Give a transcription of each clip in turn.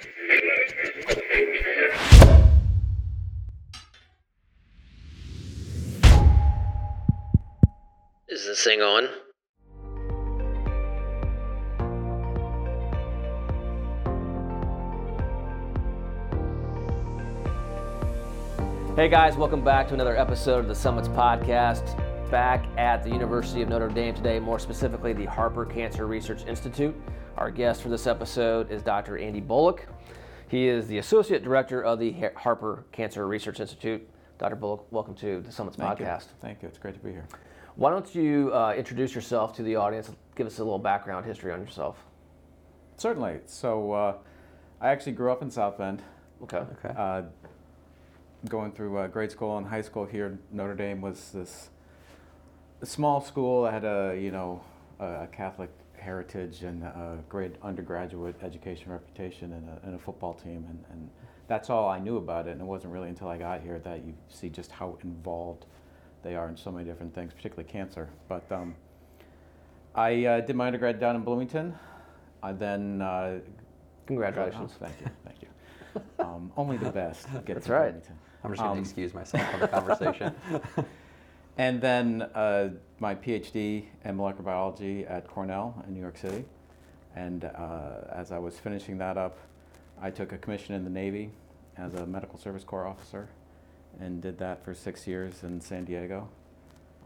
Is this thing on? Hey guys, welcome back to another episode of the Summits Podcast. Back at the University of Notre Dame today, more specifically the Harper Cancer Research Institute. Our guest for this episode is Dr. Andy Bullock. He is the Associate Director of the Harper Cancer Research Institute. Dr. Bullock, welcome to the Summits Thank Podcast. You. Thank you. It's great to be here. Why don't you uh, introduce yourself to the audience? Give us a little background history on yourself. Certainly. So, uh, I actually grew up in South Bend. Okay. Okay. Uh, going through uh, grade school and high school here, Notre Dame was this small school I had a you know a Catholic heritage and a great undergraduate education reputation and a, and a football team, and, and that's all I knew about it. And it wasn't really until I got here that you see just how involved they are in so many different things, particularly cancer. But um, I uh, did my undergrad down in Bloomington. I then uh, Congratulations. Thank you, thank you. Um, only the best. Get That's right. Bloomington. I'm just going to Um, excuse myself from the conversation. And then uh, my PhD in molecular biology at Cornell in New York City. And uh, as I was finishing that up, I took a commission in the Navy as a medical service corps officer and did that for six years in San Diego.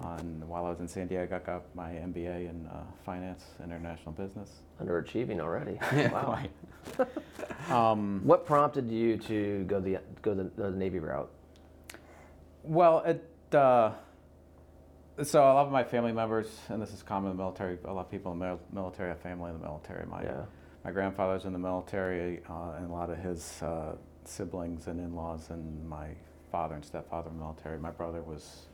Uh, and while I was in San Diego, I got my MBA in uh, finance, and international business. Underachieving already. wow. Um, What prompted you to go the go the, the Navy route? Well, it, uh, so a lot of my family members, and this is common in the military, a lot of people in the military have family in the military. My, Yeah. my grandfather's in the military, uh, and a lot of his uh, siblings and in-laws, and my father and stepfather in the military. My brother was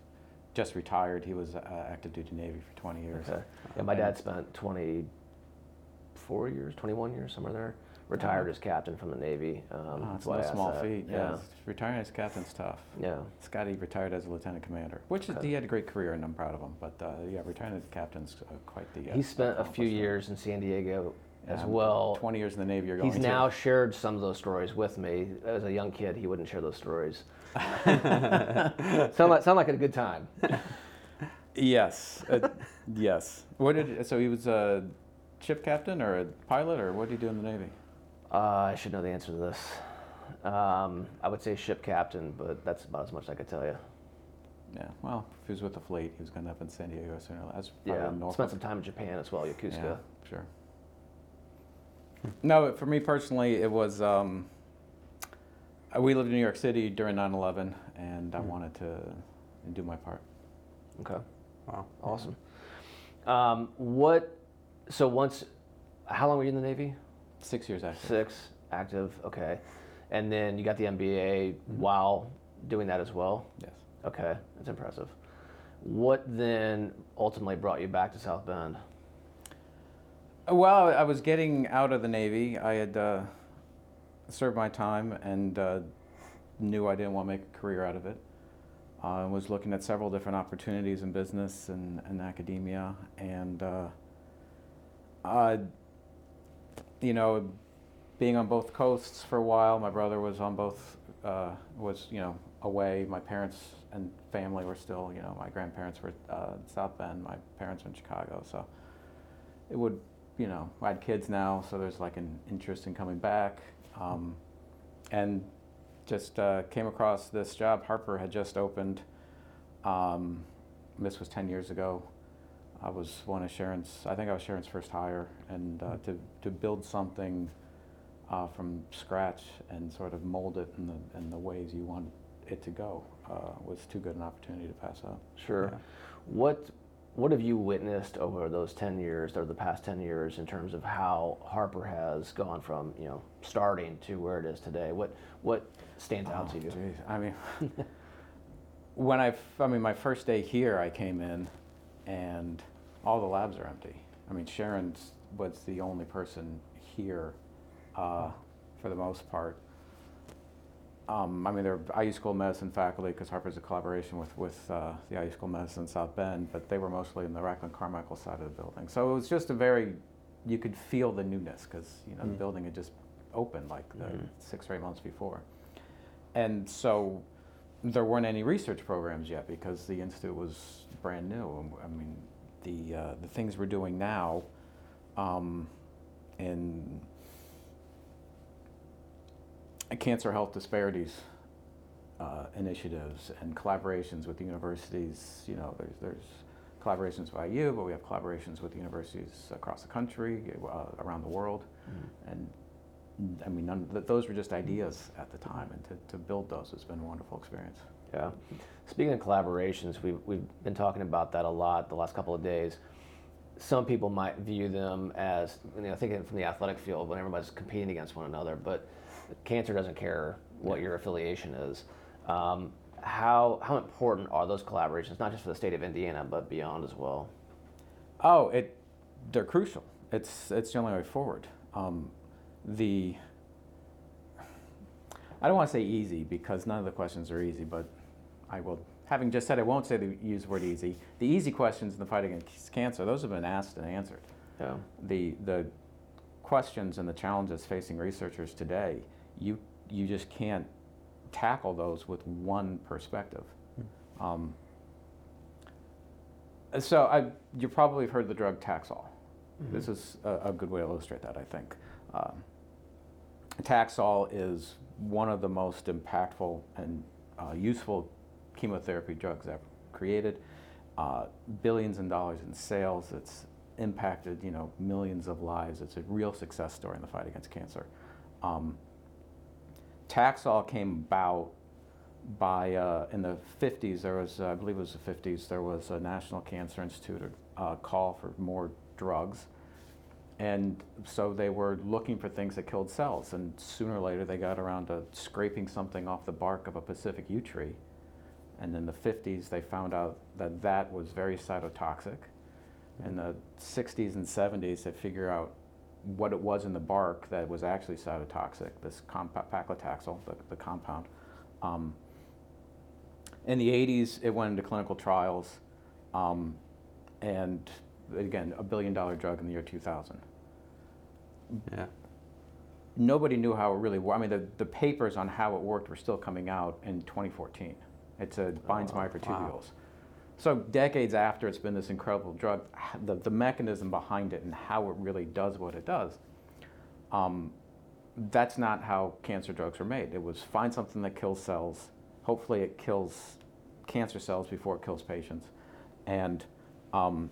just retired. He was uh, active duty Navy for 20 years. Okay. Yeah, my dad spent 24 years, 21 years, somewhere there. Retired as captain from the Navy. Um, Oh, that's it's no small that. feat. Yeah. Yeah. Retiring as captain's tough. Yeah. Scotty retired as a lieutenant commander, which is, he had a great career, and I'm proud of him. But uh, yeah, retiring as captain's uh, quite the. Uh, He spent a few years in San Diego as well. 20 years in the Navy, you're going He's to. now shared some of those stories with me. As a young kid, he wouldn't share those stories. sound like sound like a good time. Yes, uh, yes. What did so he was a ship captain or a pilot or what did he do in the Navy? Uh, I should know the answer to this. Um, I would say ship captain, but that's about as much as I could tell you. Yeah, well, if he was with the fleet, he was going to up in San Diego sooner. or later. Yeah. in Norfolk. Spent some time in Japan as well, Yokosuka. Yeah, sure. No, for me personally, it was. Um, uh, we lived in New York City during 9/11, and I Mm. wanted to do my part. Okay. wow. Awesome. Um, what? So once, how long were you in the Navy? Six years actually. Six, active. Okay, and then you got the MBA while doing that as well. Yes. Okay, that's impressive. What then ultimately brought you back to South Bend? Well, I was getting out of the Navy. I had uh, served my time and uh, knew I didn't want to make a career out of it. I was looking at several different opportunities in business and, and academia, and uh, I, you know, being on both coasts for a while. My brother was on both, uh, was you know away. My parents and family were still, you know, my grandparents were uh, in South Bend. My parents were in Chicago, so it would you know, I had kids now, so there's like an interest in coming back. Um, and just uh, came across this job. Harper had just opened. Um, this was 10 years ago. I was one of Sharon's, I think I was Sharon's first hire. And uh, to, to build something uh, from scratch and sort of mold it in the, in the ways you want it to go uh, was too good an opportunity to pass up. Sure. Yeah. What what have you witnessed over those 10 years or the past 10 years in terms of how Harper has gone from, you know, starting to where it is today? What what stands out to you? geez. I mean, when I, I mean, my first day here, I came in, and all the labs are empty. I mean, Sharon was the only person here, uh, for the most part. Um, I mean, there are IU School of Medicine faculty because Harper's a collaboration with, with uh, the IU School of Medicine in South Bend, but they were mostly in the Raclin Carmichael side of the building. So it was just a very, you could feel the newness because you know the Mm. building had just opened, like the six or eight months before. And so there weren't any research programs yet because the institute was brand new. I mean, the uh, the things we're doing now, um, in cancer health disparities uh, initiatives and collaborations with the universities. You know, there's there's collaborations with IU, but we have collaborations with universities across the country, uh, around the world, and I mean, none, th- those were just ideas at the time, and to, to build those has been a wonderful experience. Yeah. Speaking of collaborations, we've, we've been talking about that a lot the last couple of days. Some people might view them as, you know, thinking from the athletic field when everybody's competing against one another, but cancer doesn't care what your affiliation is. Um, how, how important are those collaborations, not just for the state of Indiana, but beyond as well? Oh, it, they're crucial. It's, it's the only way forward. Um, the, I don't want to say easy because none of the questions are easy, but I will, having just said I won't say the use the word easy, the easy questions in the fight against cancer, those have been asked and answered. Yeah. The, the questions and the challenges facing researchers today, you, you just can't tackle those with one perspective. Um, so I, you probably have heard the drug Taxol. This is a, a good way to illustrate that, I think. Um, Taxol is one of the most impactful and uh, useful chemotherapy drugs ever created. Uh, billions in dollars in sales. It's impacted, you know, millions of lives. It's a real success story in the fight against cancer. Um, Taxol came about by uh, in the 50s. There was, uh, I believe it was the 50s. There was a National Cancer Institute uh, call for more drugs, and so they were looking for things that killed cells. And sooner or later, they got around to scraping something off the bark of a Pacific yew tree. And in the 50s, they found out that that was very cytotoxic. In the 60s and 70s, they figured out what it was in the bark that was actually cytotoxic, this compa- paclitaxel, the, the compound. Um, in the 80s, it went into clinical trials, um, and again, a billion dollar drug in the year 2000. Yeah. Nobody knew how it really worked. I mean, the, the papers on how it worked were still coming out in 2014. It's a binds Oh, wow. microtubules. So decades after it's been this incredible drug, the, the mechanism behind it and how it really does what it does, um, that's not how cancer drugs were made. It was find something that kills cells. Hopefully, it kills cancer cells before it kills patients, and um,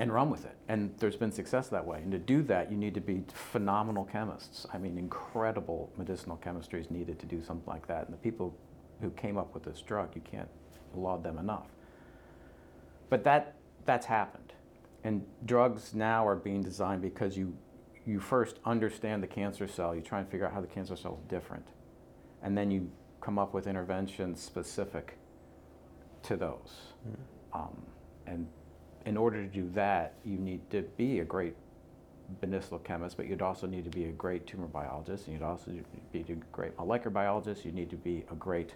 and run with it. And there's been success that way. And to do that, you need to be phenomenal chemists. I mean, incredible medicinal chemistry is needed to do something like that. And the people who came up with this drug, you can't laud them enough. But that that's happened. And drugs now are being designed because you you first understand the cancer cell, you try and figure out how the cancer cell is different. And then you come up with interventions specific to those. Um, and in order to do that, you need to be a great medicinal chemist, but you'd also need to be a great tumor biologist, and you'd also be a great molecular biologist. You need to be a great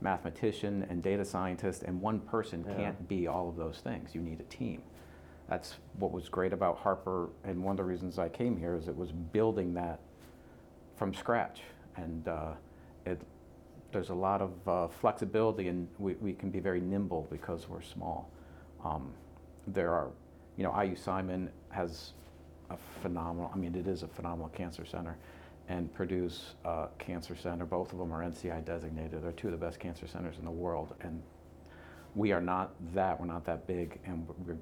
mathematician and data scientist, and one person Yeah. can't be all of those things. You need a team. That's what was great about Harper, and one of the reasons I came here is it was building that from scratch, and uh, it, there's a lot of uh, flexibility, and we, we can be very nimble because we're small. Um, there are, you know, IU Simon has a phenomenal, I mean, it is a phenomenal cancer center, and Purdue's uh, Cancer Center, both of them are NCI designated. They're two of the best cancer centers in the world, and we are not that. We're not that big, and we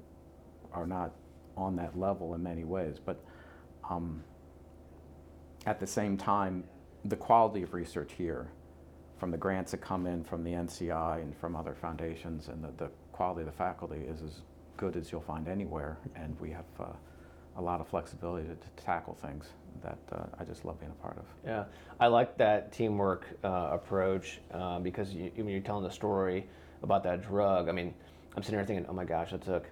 are not on that level in many ways. But um, at the same time, the quality of research here, from the grants that come in from the NCI and from other foundations, and the, the quality of the faculty is as good as you'll find anywhere. And we have uh, a lot of flexibility to, to tackle things that uh, I just love being a part of. Yeah, I like that teamwork uh, approach uh, because you, when you're telling the story about that drug, I mean, I'm sitting here thinking, oh my gosh, it took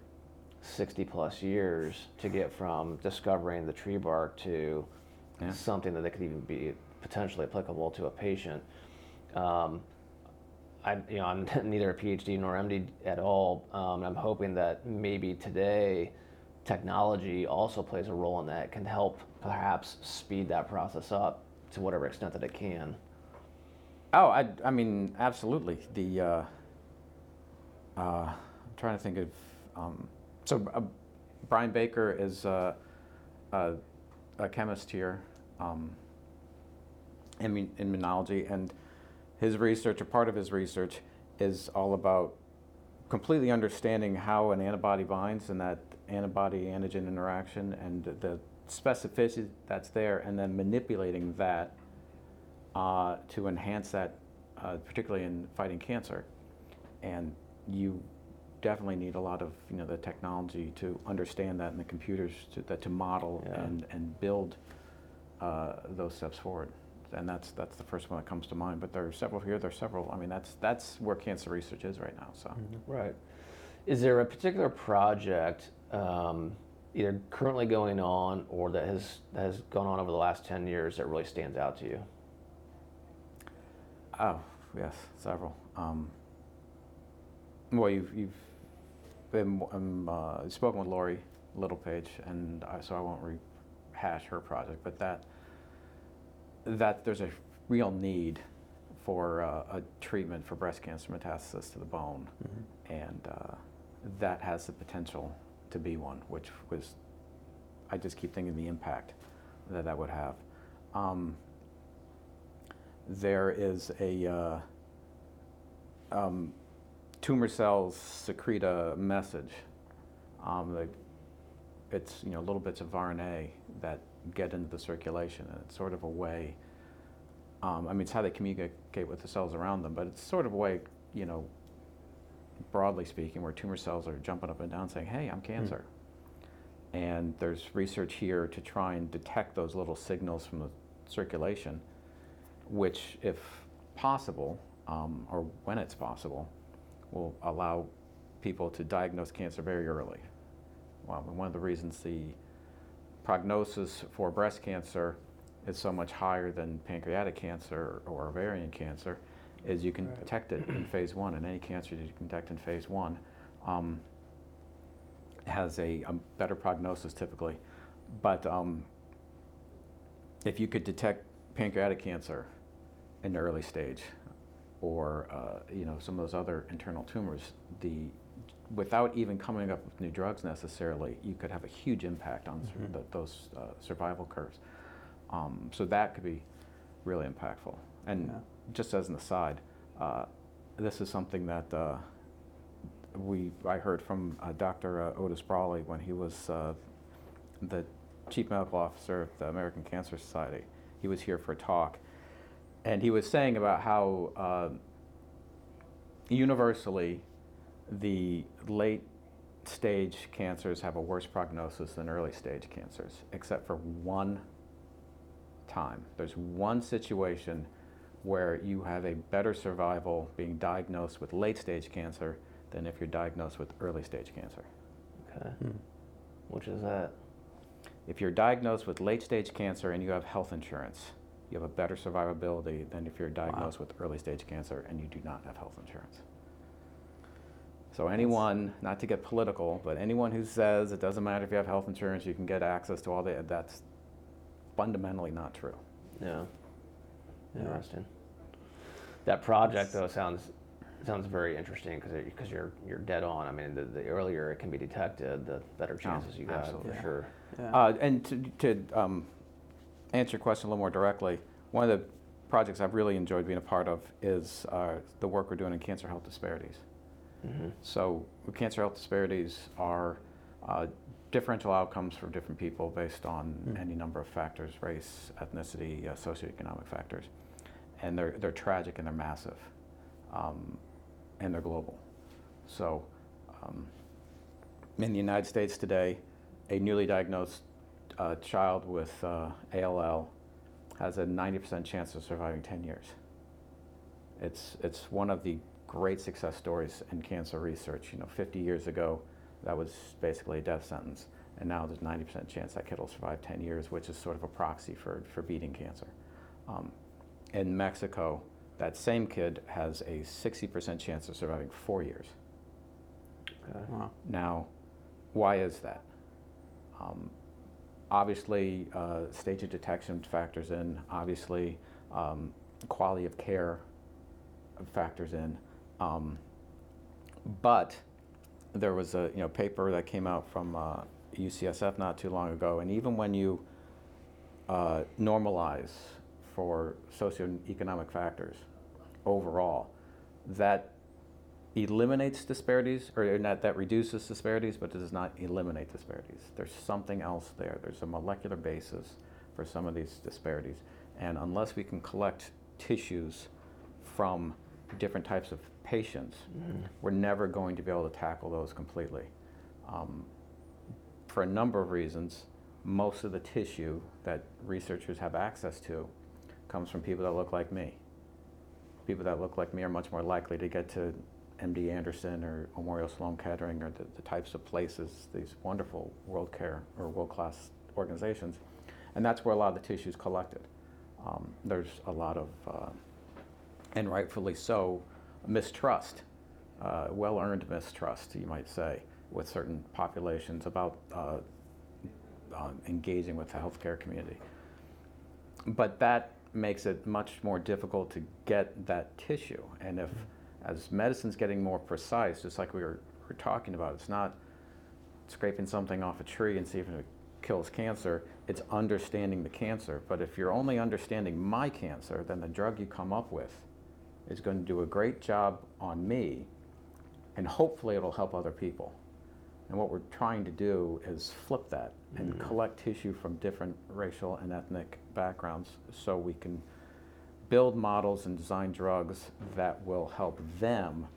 60 plus years to get from discovering the tree bark to Yeah. something that could even be potentially applicable to a patient. Um, I, you know, I'm neither a PhD nor MD at all. Um, I'm hoping that maybe today technology also plays a role in that, can help perhaps speed that process up to whatever extent that it can. Oh, I, I mean, absolutely. The uh, uh, I'm trying to think of um, so uh, Brian Baker is uh, a chemist here um, in immunology, and his research, or part of his research, is all about completely understanding how an antibody binds and that antibody antigen interaction and the specificity that's there, and then manipulating that uh, to enhance that, uh, particularly in fighting cancer. And you definitely need a lot of you know the technology to understand that and the computers to, that to model Yeah. and, and build uh, those steps forward. And that's that's the first one that comes to mind. But there are several here. There are several. I mean, that's that's where cancer research is right now. So. Right. Is there a particular project um, either currently going on or that has that has gone on over the last 10 years that really stands out to you? Oh, yes, several. Um, well, you've, you've been um, uh, spoken with Laurie Littlepage, and I, so I won't rehash her project, but that that there's a real need for uh, a treatment for breast cancer metastasis to the bone, and uh, that has the potential to be one, which was I just keep thinking the impact that that would have. Um, there is a uh, um, tumor cells secrete a message. Um, they, it's you know little bits of RNA that get into the circulation, and it's sort of a way. Um, I mean, it's how they communicate with the cells around them, but it's sort of a way, you know, broadly speaking, where tumor cells are jumping up and down saying, "Hey, I'm cancer." And there's research here to try and detect those little signals from the circulation which, if possible, um, or when it's possible, will allow people to diagnose cancer very early. Well, one of the reasons the prognosis for breast cancer is so much higher than pancreatic cancer or ovarian cancer is you can detect it in phase one, and any cancer you can detect in phase one um, has a, a better prognosis typically. But um, if you could detect pancreatic cancer in the early stage, or uh, you know some of those other internal tumors, the without even coming up with new drugs necessarily, you could have a huge impact on sur- the, those uh, survival curves. Um, so that could be really impactful. And just as an aside, uh, this is something that uh, we I heard from uh, Dr. Uh, Otis Brawley when he was uh, the chief medical officer of the American Cancer Society. He was here for a talk, and he was saying about how uh, universally the late stage cancers have a worse prognosis than early stage cancers, except for one time. There's one situation where you have a better survival being diagnosed with late stage cancer than if you're diagnosed with early stage cancer. Okay. Which is that? If you're diagnosed with late stage cancer and you have health insurance, you have a better survivability than if you're diagnosed with early stage cancer and you do not have health insurance. So anyone, not to get political, but anyone who says it doesn't matter if you have health insurance, you can get access to all the, that's fundamentally not true. Yeah. Interesting. That project though sounds sounds very interesting because because you're you're dead on. I mean, the, the earlier it can be detected, the better chances you got absolutely. for sure. Yeah. Uh, and to, to um, answer your question a little more directly, one of the projects I've really enjoyed being a part of is uh, the work we're doing in cancer health disparities. hmm So, cancer health disparities are uh, differential outcomes for different people based on any number of factors race, ethnicity, uh, socioeconomic factors. And they're, they're tragic and they're massive. Um, and they're global. So, um, in the United States today, a newly diagnosed uh, child with uh, ALL has a 90% chance of surviving 10 years. It's, it's one of the great success stories in cancer research. You know, 50 years ago, that was basically a death sentence. And now there's 90% chance that kid will survive 10 years, which is sort of a proxy for, for beating cancer. Um, in Mexico, that same kid has a 60% chance of surviving four years. Okay. Wow. Now, why is that? Um, obviously, uh, stage of detection factors in. Obviously, um, quality of care factors in. Um, but there was a you know paper that came out from uh, UCSF not too long ago, and even when you uh, normalize for socioeconomic factors overall, that eliminates disparities, or not that reduces disparities, but does not eliminate disparities. There's something else there. There's a molecular basis for some of these disparities, and unless we can collect tissues from different types of patients, mm-hmm. we're never going to be able to tackle those completely. Um, for a number of reasons, most of the tissue that researchers have access to comes from people that look like me. People that look like me are much more likely to get to MD Anderson or Memorial Sloan Kettering or the, the types of places, these wonderful world care or world class organizations. And that's where a lot of the tissue is collected. Um, there's a lot of, uh, and rightfully so, mistrust, uh, well earned mistrust, you might say, with certain populations about uh, uh, engaging with the healthcare community. But that makes it much more difficult to get that tissue. And if, as medicine's getting more precise, just like we were, were talking about, it's not scraping something off a tree and see if it kills cancer, it's understanding the cancer. But if you're only understanding my cancer, then the drug you come up with is going to do a great job on me, and hopefully it'll help other people. And what we're trying to do is flip that and mm. collect tissue from different racial and ethnic backgrounds so we can build models and design drugs that will help them,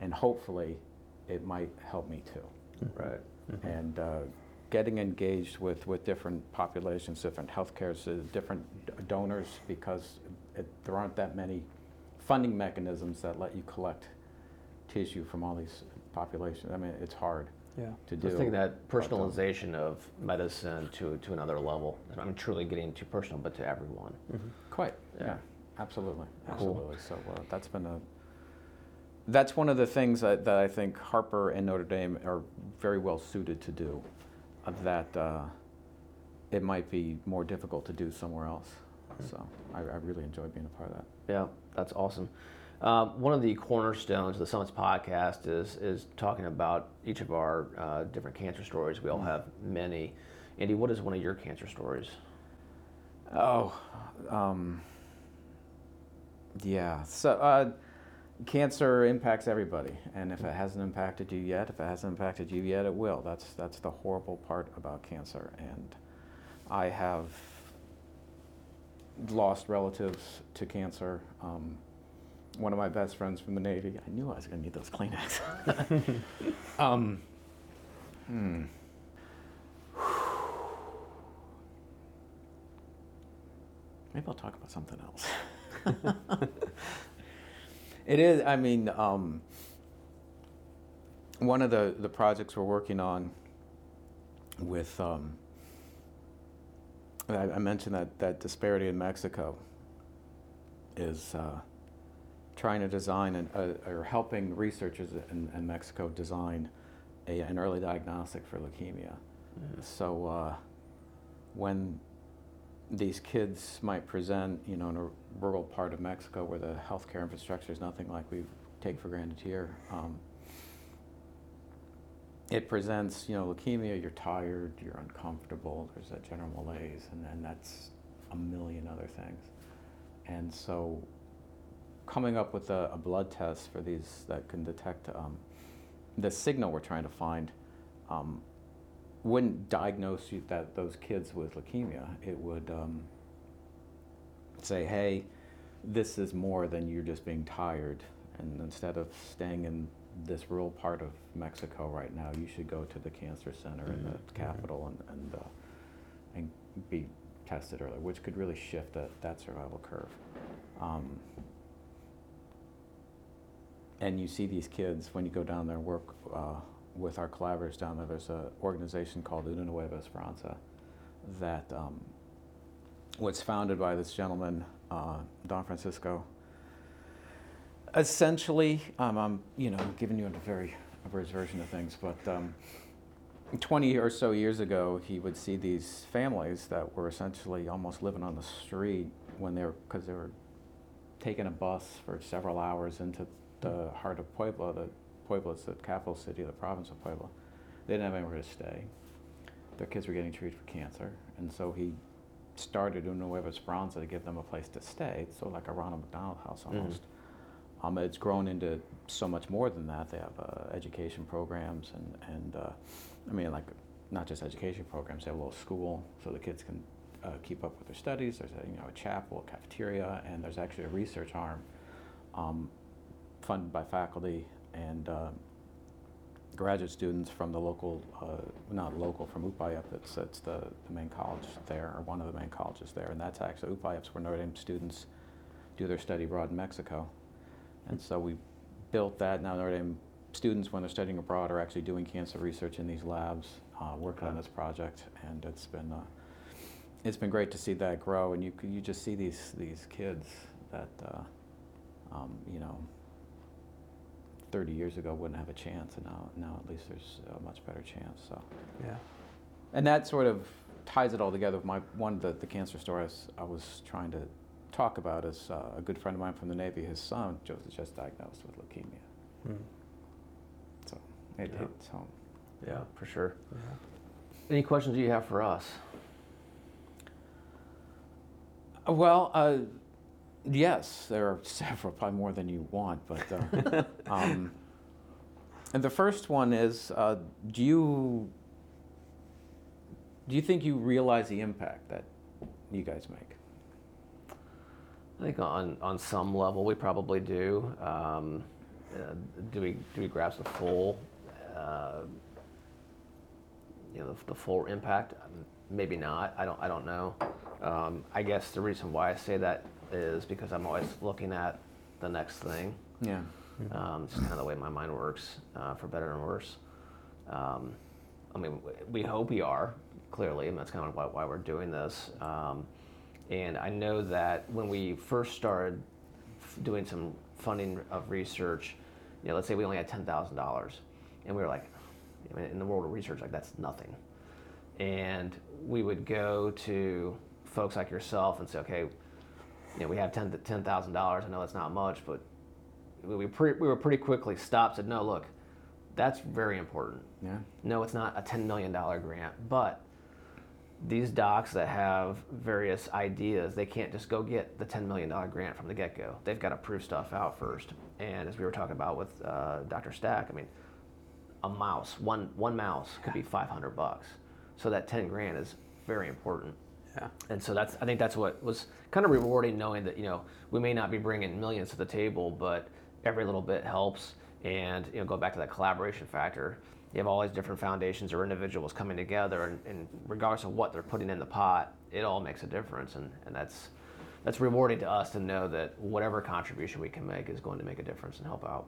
and hopefully it might help me too. Mm-hmm. Right. Mm-hmm. And uh, getting engaged with, with different populations, different healthcare, different donors, because it, there aren't that many funding mechanisms that let you collect tissue from all these populations. I mean, it's hard yeah. to do. I think that personalization of medicine to, to another level. I mean, truly getting too personal, but to everyone. Mm-hmm. Quite. Yeah. yeah. Absolutely. Absolutely. Cool. So uh, that's been a. That's one of the things that, that I think Harper and Notre Dame are very well suited to do. Uh, that uh, it might be more difficult to do somewhere else. Mm-hmm. So I, I really enjoy being a part of that. Yeah, that's awesome. Um, one of the cornerstones of the Summits podcast is is talking about each of our uh, different cancer stories. We all mm-hmm. have many. Andy, what is one of your cancer stories? Oh, um, yeah. So uh, cancer impacts everybody, and if it hasn't impacted you yet, if it hasn't impacted you yet, it will. That's that's the horrible part about cancer, and I have lost relatives to cancer. Um, one of my best friends from the Navy. I knew I was going to need those Kleenex. um, hmm. Maybe I'll talk about something else. it is, I mean, um, one of the, the projects we're working on with, um, I, I, mentioned that, that disparity in Mexico is. Uh, trying to design an, uh, or helping researchers in, in Mexico design a, an early diagnostic for leukemia. Mm-hmm. So uh, when these kids might present, you know, in a rural part of Mexico where the healthcare infrastructure is nothing like we take for granted here, um, it presents, you know, leukemia, you're tired, you're uncomfortable, there's that general malaise, and then that's a million other things. And so coming up with a, a, blood test for these that can detect um, the signal we're trying to find um, wouldn't diagnose you, that those kids with leukemia. It would um, say, hey, this is more than you're just being tired. And instead of staying in this rural part of Mexico right now, you should go to the cancer center mm-hmm. in the mm-hmm. capital and, and, uh, and be tested earlier, which could really shift that, that survival curve. Um, and you see these kids when you go down there and work uh, with our collaborators down there. There's an organization called Una Nueva Esperanza that um, was founded by this gentleman, uh, Don Francisco. Essentially, um, I'm you know giving you a very average version of things, but um, 20 or so years ago, he would see these families that were essentially almost living on the street when they were, because they were taking a bus for several hours into the heart of Puebla. The Puebla is the capital city of the province of Puebla. They didn't have anywhere to stay. Their kids were getting treated for cancer, and so he started in Nueva Esperanza to give them a place to stay, so like a Ronald McDonald House almost. Um, it's grown into so much more than that. They have uh, education programs and, and uh, I mean, like not just education programs. They have a little school so the kids can uh, keep up with their studies. There's a you know a chapel, a cafeteria, and there's actually a research arm um, funded by faculty and uh, graduate students from the local, uh, not local, from UPAEP. It's, it's the, the main college there, or one of the main colleges there, and that's actually UPAEP's where Notre Dame students do their study abroad in Mexico. And so we built that. Now Notre Dame students, when they're studying abroad, are actually doing cancer research in these labs, uh, working on this project, and it's been uh, it's been great to see that grow. And you you just see these these kids that uh, um, you know 30 years ago wouldn't have a chance, and now now at least there's a much better chance. So Yeah. and that sort of ties it all together with my one the, the cancer story I was, I was trying to talk about is uh, a good friend of mine from the Navy. His son just just diagnosed with leukemia, Mm. so it Yeah. hits home. Yeah, for sure. Any questions you have for us? Well, uh, yes, there are several, probably more than you want, but uh, um, and the first one is: uh, Do you do you think you realize the impact that you guys make? I think on, on some level we probably do. Um, uh, do we do we grasp the full, uh, you know, the, the full impact? Um, Maybe not. I don't I don't know. Um, I guess the reason why I say that is because I'm always looking at the next thing. Yeah. Um, it's kind of the way my mind works, uh, for better and worse. Um, I mean, we hope we are clearly, and that's kind of why, why we're doing this. Um, and I know that when we first started f- doing some funding of research, you know, let's say we only had ten thousand dollars, and we were like, I mean, in the world of research, like that's nothing. And we would go to folks like yourself and say, okay, you know, we have ten ten thousand dollars. I know that's not much, but we, we, pre- we were pretty quickly stopped. Said, no, look, that's very important. Yeah. No, it's not a ten million dollar grant, but these docs that have various ideas, they can't just go get the ten million dollar grant from the get go. They've got to prove stuff out first. And as we were talking about with uh, Dr. Stack, I mean, a mouse, one one mouse could be five hundred bucks. So that ten grand is very important. Yeah. And so that's I think that's what was kind of rewarding knowing that you know we may not be bringing millions to the table, but every little bit helps. And you know, go back to that collaboration factor. You have all these different foundations or individuals coming together, and, and regardless of what they're putting in the pot, it all makes a difference. And, and that's that's rewarding to us to know that whatever contribution we can make is going to make a difference and help out.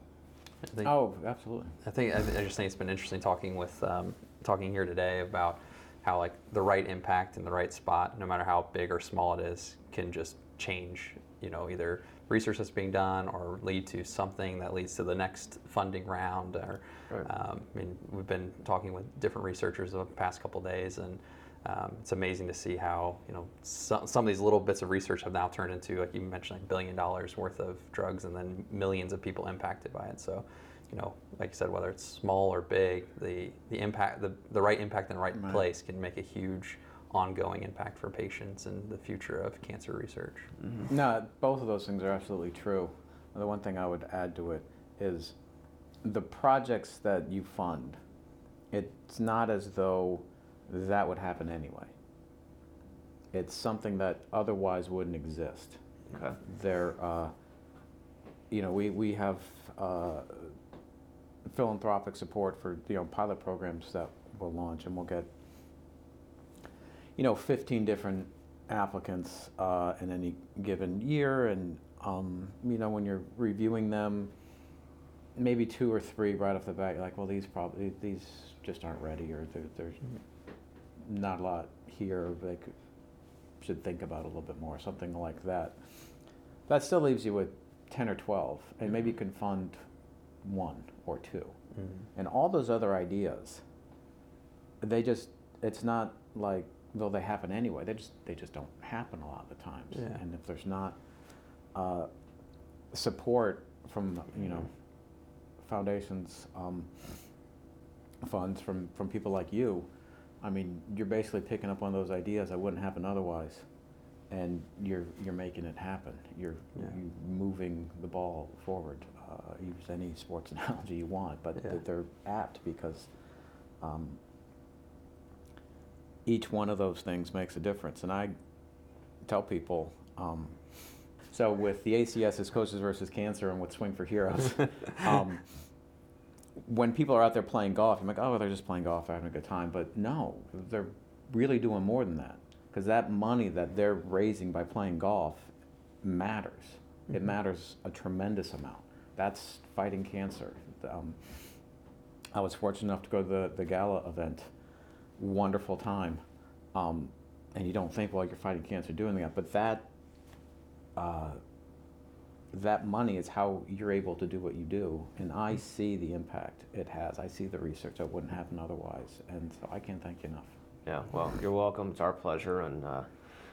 I think, Oh, absolutely. I think I, I just think it's been interesting talking with um, talking here today about how like the right impact in the right spot, no matter how big or small it is, can just change. You know, either research that's being done or lead to something that leads to the next funding round. Or Right. um, I mean, we've been talking with different researchers the past couple days, and um, it's amazing to see how you know some, some of these little bits of research have now turned into, like you mentioned, like billion dollars worth of drugs, and then millions of people impacted by it. So, you know, like you said, whether it's small or big, the the impact, the, the right impact in the right, Right. place can make a huge ongoing impact for patients and the future of cancer research. No, both of those things are absolutely true. The one thing I would add to it is the projects that you fund, it's not as though that would happen anyway. It's something that otherwise wouldn't exist. Okay. There, uh, you know, we, we have uh, philanthropic support for, you know, pilot programs that we'll launch and we'll get, you know, 15 different applicants uh, in any given year. And, um, you know, when you're reviewing them, maybe two or three right off the bat, you're like, well, these probably, these just aren't ready or there- there's not a lot here they could, should think about a little bit more, something like that. That still leaves you with 10 or 12, and maybe you can fund one or two. And all those other ideas they just it's not like though they happen anyway. They just they just don't happen a lot of the times. Yeah. And if there's not uh, support from you know foundations, um, funds from from people like you, I mean, you're basically picking up on those ideas that wouldn't happen otherwise, and you're you're making it happen. You're, Yeah. you're moving the ball forward. Uh, use any sports analogy you want, but Yeah. they're apt because um, each one of those things makes a difference. And I tell people, um, so with the ACS is Coaches versus Cancer and with Swing for Heroes, um, when people are out there playing golf, I'm like, oh, they're just playing golf, they're having a good time. But no, they're really doing more than that. Because that money that they're raising by playing golf matters. It Mhm. matters a tremendous amount. That's fighting cancer. Um, I was fortunate enough to go to the, the gala event. Wonderful time. Um, and you don't think, well, you're fighting cancer doing that. But that, uh, that money is how you're able to do what you do. And I see the impact it has. I see the research that wouldn't happen otherwise. And so I can't thank you enough. Yeah, well, you're welcome. It's our pleasure, and uh,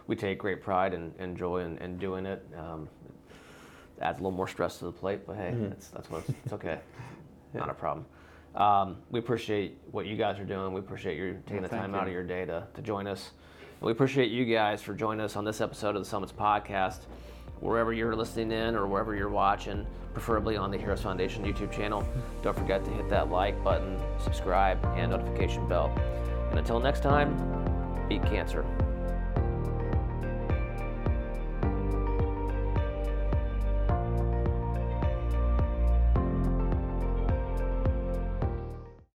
we take great pride and, and joy in, in doing it. Um, it adds a little more stress to the plate, but hey, Mhm. that's, that's what it's, it's okay. Yeah. Not a problem. Um, we appreciate what you guys are doing. We appreciate you taking Well, the time out of your day to, to join us. And we appreciate you guys for joining us on this episode of the Summits Podcast. Wherever you're listening in or wherever you're watching, preferably on the Heroes Foundation YouTube channel, don't forget to hit that like button, subscribe, and notification bell. And until next time, beat cancer.